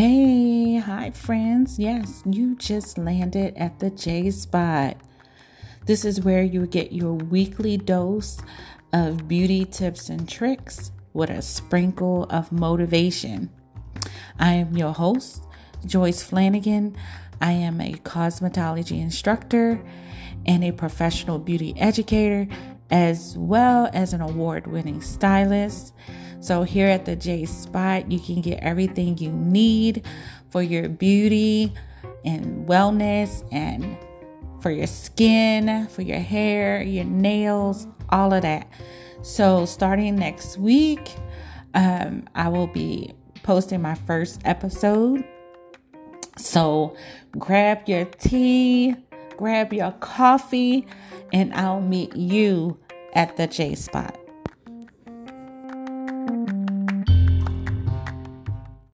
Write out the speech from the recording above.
Hey, hi, friends. Yes, you just landed at the J Spot. This is where you get your weekly dose of beauty tips and tricks with a sprinkle of motivation. I am your host, Joyce Flanagan. I am a cosmetology instructor and a professional beauty educator, as well as an award winning stylist. So, here at the J Spot, you can get everything you need for your beauty and wellness and for your skin, for your hair, your nails, all of that. So, starting next week, um, I will be posting my first episode. So, grab your tea, grab your coffee, and I'll meet you at the J Spot.